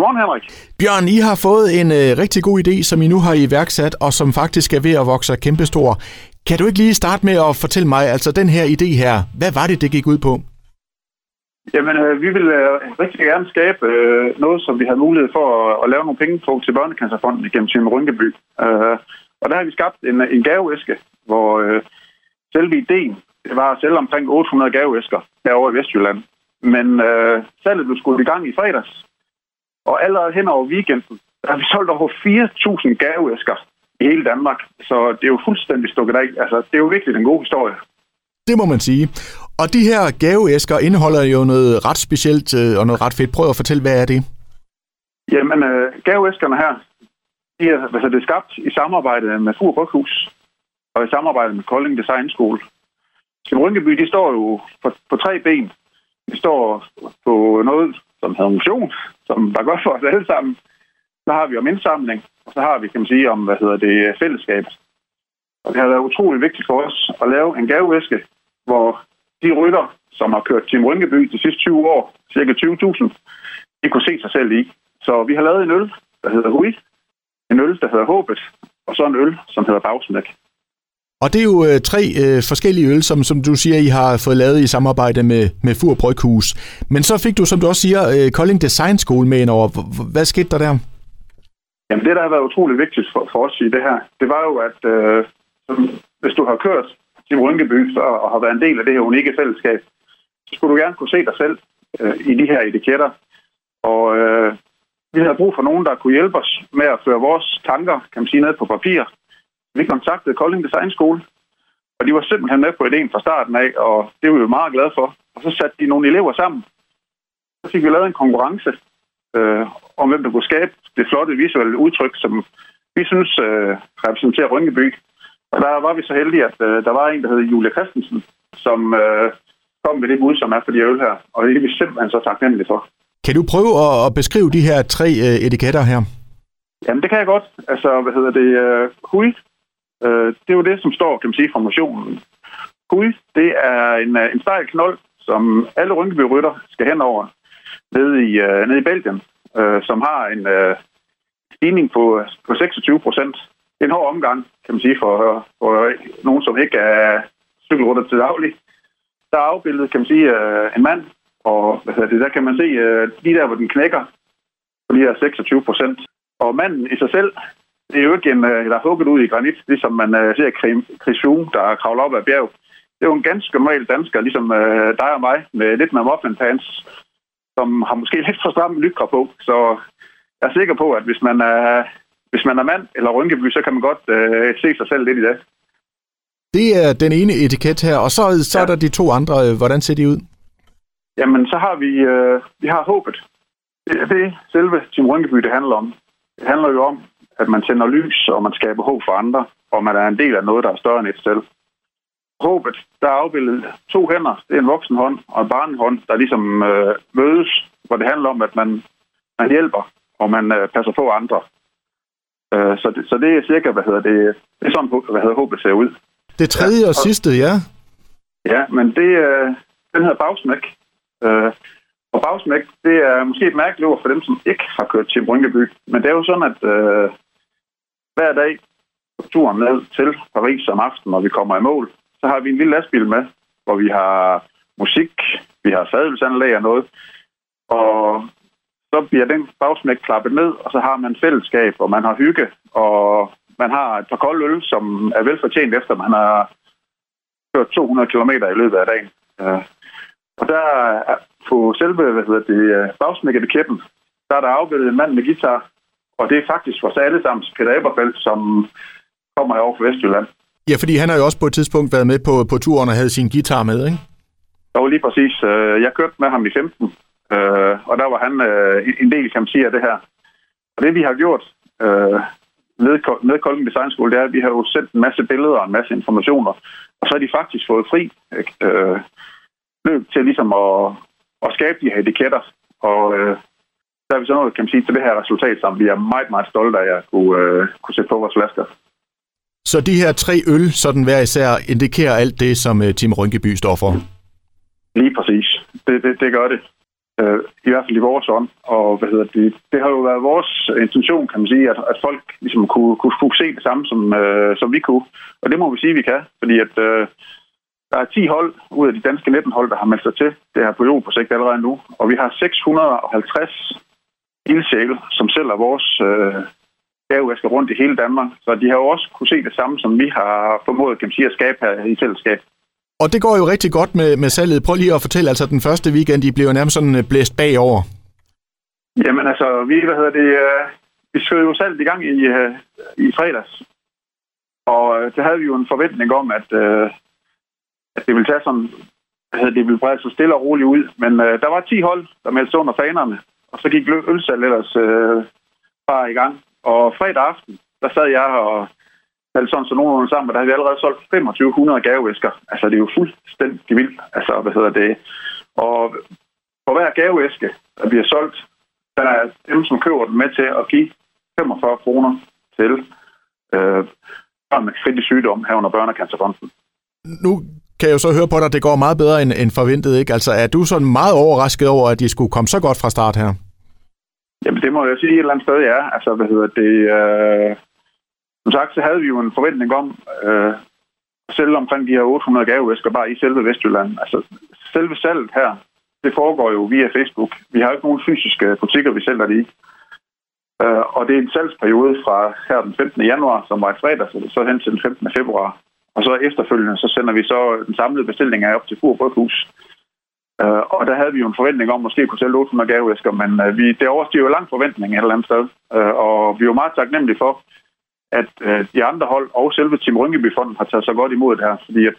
Godmorgen, Henrik. Bjørn, I har fået en øh, rigtig god idé, som I nu har iværksat, og som faktisk er ved at vokse kæmpestor. Kan du ikke lige starte med at fortælle mig, altså den her idé her, hvad var det, det gik ud på? Jamen, øh, vi vil øh, rigtig gerne skabe øh, noget, som vi har mulighed for at, at lave nogle penge på til Børnecancerfonden igennem Team Rynkeby. Øh, og der har vi skabt en, en gaveæske, hvor øh, selve ideen det var sælge omkring 800 gaveæsker herovre i Vestjylland. Men øh, salget blev skudt i gang i fredags. Og allerede hen over weekenden, der har vi solgt over 4.000 gaveæsker i hele Danmark. Så det er jo fuldstændig stukket af. Altså, det er jo virkelig en god historie. Det må man sige. Og de her gaveæsker indeholder jo noget ret specielt øh, og noget ret fedt. Prøv at fortælle, hvad er det? Jamen, øh, gaveæskerne her, de er, altså, det er skabt i samarbejde med Fur Bryghus og i samarbejde med Kolding Design School. Tim Rynkeby, de står jo på, på tre ben. De står på noget, som hedder motion, som var godt for os alle sammen. Så har vi om indsamling, og så har vi, kan man sige, om, hvad hedder det, fællesskab. Og det har været utrolig vigtigt for os at lave en gavevæske, hvor de rytter, som har kørt Team Rynkeby de sidste 20 år, cirka 20.000, de kunne se sig selv i. Så vi har lavet en øl, der hedder Hui, en øl, der hedder Håbet, og så en øl, som hedder Bagsmæk. Og det er jo øh, tre øh, forskellige øl, som, som du siger, I har fået lavet i samarbejde med, med Fur Bryghus. Men så fik du, som du også siger, øh, Kolding Design School med ind over. Hvad skete der der? Jamen det, der har været utrolig vigtigt for, for os i det her, det var jo, at øh, hvis du har kørt til Rynkeby og, og har været en del af det her unikke fællesskab, så skulle du gerne kunne se dig selv øh, i de her etiketter. Og øh, vi havde brug for nogen, der kunne hjælpe os med at føre vores tanker, kan man sige, ned på papir. Vi kontaktede Kolding Design School, og de var simpelthen med på ideen fra starten af, og det var vi jo meget glade for. Og så satte de nogle elever sammen. Så fik vi lavet en konkurrence øh, om, hvem der kunne skabe det flotte visuelle udtryk, som vi synes øh, repræsenterer Rynkeby. Og der var vi så heldige, at øh, der var en, der hed Julia Christensen, som øh, kom med det bud, som er for de øl her. Og det er vi simpelthen så taknemmelige for. Kan du prøve at, at beskrive de her tre øh, etiketter her? Jamen, det kan jeg godt. Altså, hvad hedder det? Øh, hui, øh, det er jo det, som står, kan man sige, formationen. Gud, det er en, øh, en stejl knold, som alle Rynkeby-rytter skal hen over nede i, øh, nede i Belgien, øh, som har en øh, stigning på, på 26 procent. Det er en hård omgang, kan man sige, for, for nogen, som ikke er cykelrytter til daglig. Der er afbildet, kan man sige, øh, en mand, og hvad hedder det, der kan man se øh, lige der, hvor den knækker, på de her 26 procent. Og manden i sig selv, det er jo ikke en, øh, der er hugget ud i granit, ligesom man øh, ser Chris der kravler op ad bjerg. Det er jo en ganske normal dansker, ligesom øh, dig og mig, med lidt med muffin pants, som har måske lidt for stramme lykker på. Så jeg er sikker på, at hvis man er, hvis man er mand eller rynkeby, så kan man godt øh, se sig selv lidt i det. Det er den ene etiket her, og så, så ja. er der de to andre. Hvordan ser de ud? Jamen, så har vi, øh, vi har håbet. Det er det selve Team Rynkeby, det handler om. Det handler jo om, at man tænder lys, og man skaber håb for andre, og man er en del af noget, der er større end et selv. Håbet, der er afbildet to hænder. Det er en voksen hånd og en barnehånd, der ligesom øh, mødes, hvor det handler om, at man, man hjælper, og man øh, passer på andre. Øh, så, det, så det er cirka, hvad hedder det, det er sådan, hvad hedder håbet ser ud. Det tredje ja, og, og sidste, ja. Ja, men det, øh, den hedder bagsmæk. Øh, og bagsmæk, det er måske et mærkeligt ord for dem, som ikke har kørt til Brynkeby. Men det er jo sådan, at øh, hver dag på turen ned til Paris om aftenen, når vi kommer i mål, så har vi en lille lastbil med, hvor vi har musik, vi har fadelsanlæg og noget. Og så bliver den bagsmæk klappet ned, og så har man fællesskab, og man har hygge, og man har et par kolde øl, som er velfortjent efter, man har kørt 200 km i løbet af dagen. Øh, og der på selve, hvad hedder det, øh, bagsmæketiketten, der er der afbildet en mand med guitar, og det er faktisk vores allesammens Peter Eberfeldt, som kommer herovre fra Vestjylland. Ja, fordi han har jo også på et tidspunkt været med på, på turen og havde sin guitar med, ikke? Jo, lige præcis. Øh, jeg kørte med ham i 15, øh, og der var han øh, en del, kan man sige, af det her. Og det vi har gjort med, Kolding Design School, det er, at vi har jo sendt en masse billeder og en masse informationer, og så har de faktisk fået fri løb til ligesom at, at skabe de her etiketter. Og der er vi så nået, kan man sige, til det her resultat, som vi er meget, meget stolte af at kunne, øh, kunne sætte på vores flasker. Så de her tre øl, sådan hver især, indikerer alt det, som uh, Team Rynkeby står for? Lige præcis. Det, det, det gør det. Øh, I hvert fald i vores ånd. Og hvad hedder det, det har jo været vores intention, kan man sige, at, at folk ligesom kunne, kunne, kunne se det samme, som, øh, som vi kunne. Og det må vi sige, vi kan, fordi at øh, der er 10 hold ud af de danske 19 hold, der har meldt sig til det her pilotprojekt allerede nu. Og vi har 650 ildsjæle, som sælger vores øh, gavevæsker rundt i hele Danmark. Så de har jo også kunne se det samme, som vi har formået kan man sige, at skabe her i fællesskab. Og det går jo rigtig godt med, med salget. Prøv lige at fortælle, altså den første weekend, de blev jo nærmest sådan øh, blæst bagover. Jamen altså, vi, hvad hedder det, øh, vi skrev jo salget i gang i, øh, i fredags. Og øh, det havde vi jo en forventning om, at, øh, at det ville tage sådan, altså, det ville brede sig stille og roligt ud. Men øh, der var 10 hold, der meldte under fanerne, og så gik ølsal ellers øh, bare i gang. Og fredag aften, der sad jeg og faldt sådan så nogenlunde sammen, og der havde vi allerede solgt 2500 gaveæsker. Altså, det er jo fuldstændig vildt. Altså, hvad hedder det? Og for hver gaveæske, der bliver solgt, der er dem, som køber den med til at give 45 kroner til øh, børn med kritisk sygdom herunder Børnecancerfonden. Nu kan jeg jo så høre på dig, at det går meget bedre end, end forventet, ikke? Altså, er du sådan meget overrasket over, at de skulle komme så godt fra start her? Jamen, det må jeg sige et eller andet sted, ja. Altså, hvad hedder det? Øh, som sagt, så havde vi jo en forventning om øh, selv omkring de her 800 gavevæsker bare i selve Vestjylland. Altså, selve salget her, det foregår jo via Facebook. Vi har ikke nogen fysiske butikker, vi sælger det i. Øh, og det er en salgsperiode fra her den 15. januar, som var i fredag, så hen til den 15. februar. Og så efterfølgende, så sender vi så den samlede bestilling af op til Fur Bryghus. Uh, og der havde vi jo en forventning om, at måske kunne sælge 800 gaveæsker, men uh, vi, det overstiger jo lang forventning et eller andet sted. Uh, og vi er jo meget taknemmelige for, at uh, de andre hold og selve Team Rynkeby-fonden har taget så godt imod det her. Fordi at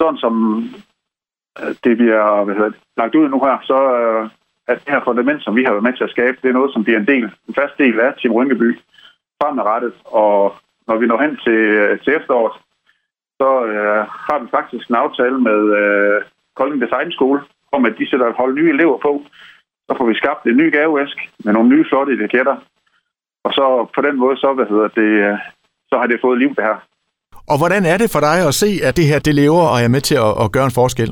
sådan som uh, det bliver hvad hedder, lagt ud nu her, så uh, at det her fundament, som vi har været med til at skabe, det er noget, som bliver en del, en fast del af Team Rynkeby fremadrettet. Og når vi når hen til, til efteråret, så uh, har vi faktisk en aftale med uh, Kolding Design School, om at de sætter et hold nye elever på. Så får vi skabt en ny gavevæsk med nogle nye flotte etiketter. Og så på den måde, så, hvad hedder det, så har det fået liv, det her. Og hvordan er det for dig at se, at det her, det lever og er med til at, at gøre en forskel?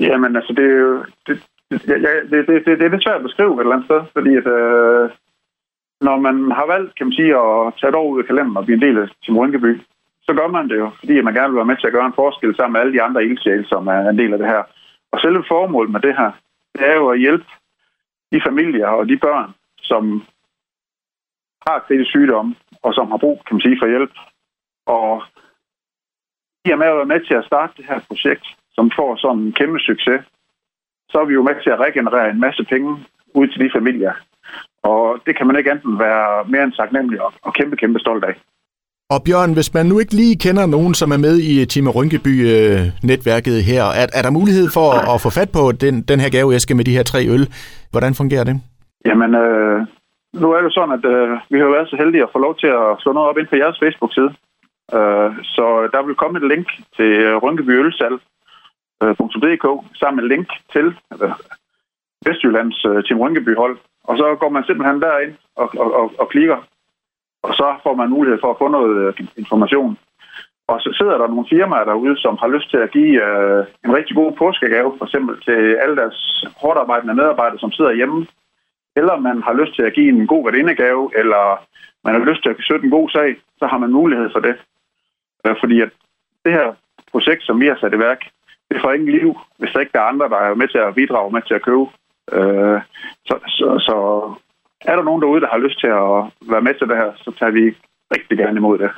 Jamen, altså, det er jo... Det, ja, det, det, det, det er lidt svært at beskrive et eller andet sted, fordi at, øh, når man har valgt, kan man sige, at tage et år ud af kalenderen og blive en del af Team Rynkeby, så gør man det jo, fordi man gerne vil være med til at gøre en forskel sammen med alle de andre ildsjæle, som er en del af det her. Og selve formålet med det her, det er jo at hjælpe de familier og de børn, som har kritisk sygdom, og som har brug, kan man sige, for hjælp. Og i og med at være med til at starte det her projekt, som får sådan en kæmpe succes, så er vi jo med til at regenerere en masse penge ud til de familier. Og det kan man ikke enten være mere end sagt nemlig og kæmpe, kæmpe stolt af. Og Bjørn, hvis man nu ikke lige kender nogen, som er med i øh, Time Rynkeby-netværket øh, her, er, er der mulighed for at, at få fat på den, den her gaveæske med de her tre øl? Hvordan fungerer det? Jamen, øh, nu er det sådan, at øh, vi har været så heldige at få lov til at slå noget op ind på jeres Facebook-side. Øh, så der vil komme et link til øh, rynkebyølsal.dk sammen med link til øh, Vestjyllands øh, Team Rynkeby-hold. Og så går man simpelthen derind og, og, og, og klikker og så får man mulighed for at få noget øh, information. Og så sidder der nogle firmaer derude, som har lyst til at give øh, en rigtig god påskegave, for eksempel til alle deres hårdt arbejdende medarbejdere, som sidder hjemme. Eller man har lyst til at give en god værdindegave, eller man har lyst til at støtte en god sag, så har man mulighed for det. Øh, fordi at det her projekt, som vi har sat i værk, det får ingen liv, hvis der ikke er andre, der er med til at bidrage med til at købe. Øh, så, så, så er der nogen derude, der har lyst til at være med til det her, så tager vi rigtig gerne imod det.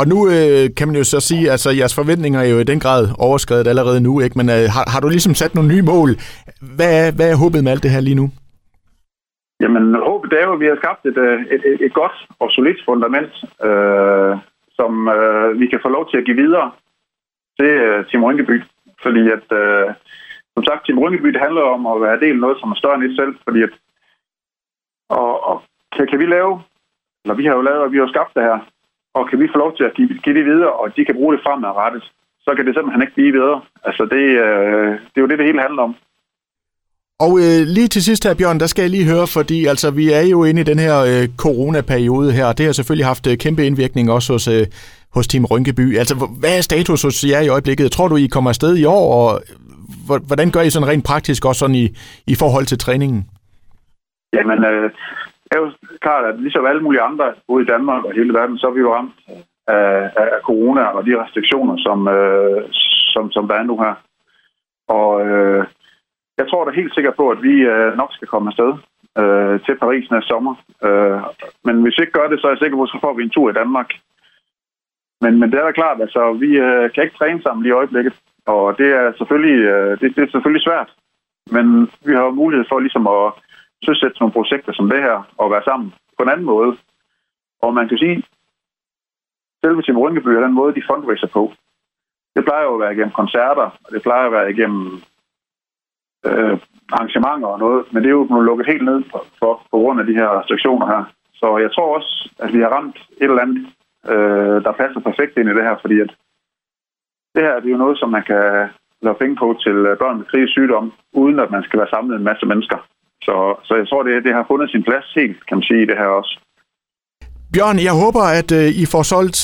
Og nu øh, kan man jo så sige, at altså, jeres forventninger er jo i den grad overskrevet allerede nu, ikke? men øh, har, har du ligesom sat nogle nye mål? Hvad er, hvad er håbet med alt det her lige nu? Jamen, håbet er jo, at vi har skabt et, øh, et, et, et godt og solidt fundament, øh, som øh, vi kan få lov til at give videre til øh, Team Rynkeby. Fordi at, øh, som sagt, Team Rynkeby, det handler om at være del af noget, som er større end et selv, fordi at og, og kan, kan vi lave, eller vi har jo lavet, og vi har skabt det her, og kan vi få lov til at give, give det videre, og de kan bruge det fremadrettet, så kan det simpelthen ikke blive videre. Altså det, øh, det er jo det, det hele handler om. Og øh, lige til sidst her, Bjørn, der skal jeg lige høre, fordi altså, vi er jo inde i den her øh, coronaperiode her, og det har selvfølgelig haft øh, kæmpe indvirkning også hos, øh, hos Team Rynkeby. Altså, hvad er status hos jer i øjeblikket? Tror du, I kommer afsted i år, og øh, hvordan gør I sådan rent praktisk også sådan i, i forhold til træningen? Jamen, øh, det er jo klart, at ligesom alle mulige andre, både i Danmark og hele verden, så er vi jo ramt af, af corona og de restriktioner, som, øh, som, som der er nu her. Og øh, jeg tror da helt sikkert på, at vi øh, nok skal komme afsted øh, til Paris næste sommer. Øh, men hvis vi ikke gør det, så er jeg sikker på, at så får vi en tur i Danmark. Men, men det er da klart, altså vi øh, kan ikke træne sammen lige i øjeblikket. Og det er selvfølgelig, øh, det, det er selvfølgelig svært. Men vi har jo mulighed for ligesom at søsætte nogle projekter som det her, og være sammen på en anden måde. Og man kan sige, selve Tim Rundeby er den måde, de fundraiser på. Det plejer jo at være igennem koncerter, og det plejer at være igennem øh, arrangementer og noget, men det er jo blevet lukket helt ned for, for, på grund af de her restriktioner her. Så jeg tror også, at vi har ramt et eller andet, øh, der passer perfekt ind i det her, fordi at det her det er jo noget, som man kan lave penge på til øh, børn med kritisk sygdom, uden at man skal være samlet en masse mennesker. Så, så jeg tror, det, det har fundet sin plads helt, kan man sige, det her også. Bjørn, jeg håber, at øh, I får solgt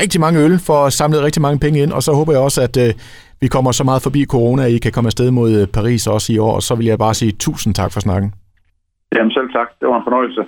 rigtig mange øl, får samlet rigtig mange penge ind, og så håber jeg også, at øh, vi kommer så meget forbi corona, at I kan komme afsted mod øh, Paris også i år, og så vil jeg bare sige tusind tak for snakken. Jamen selv tak, det var en fornøjelse.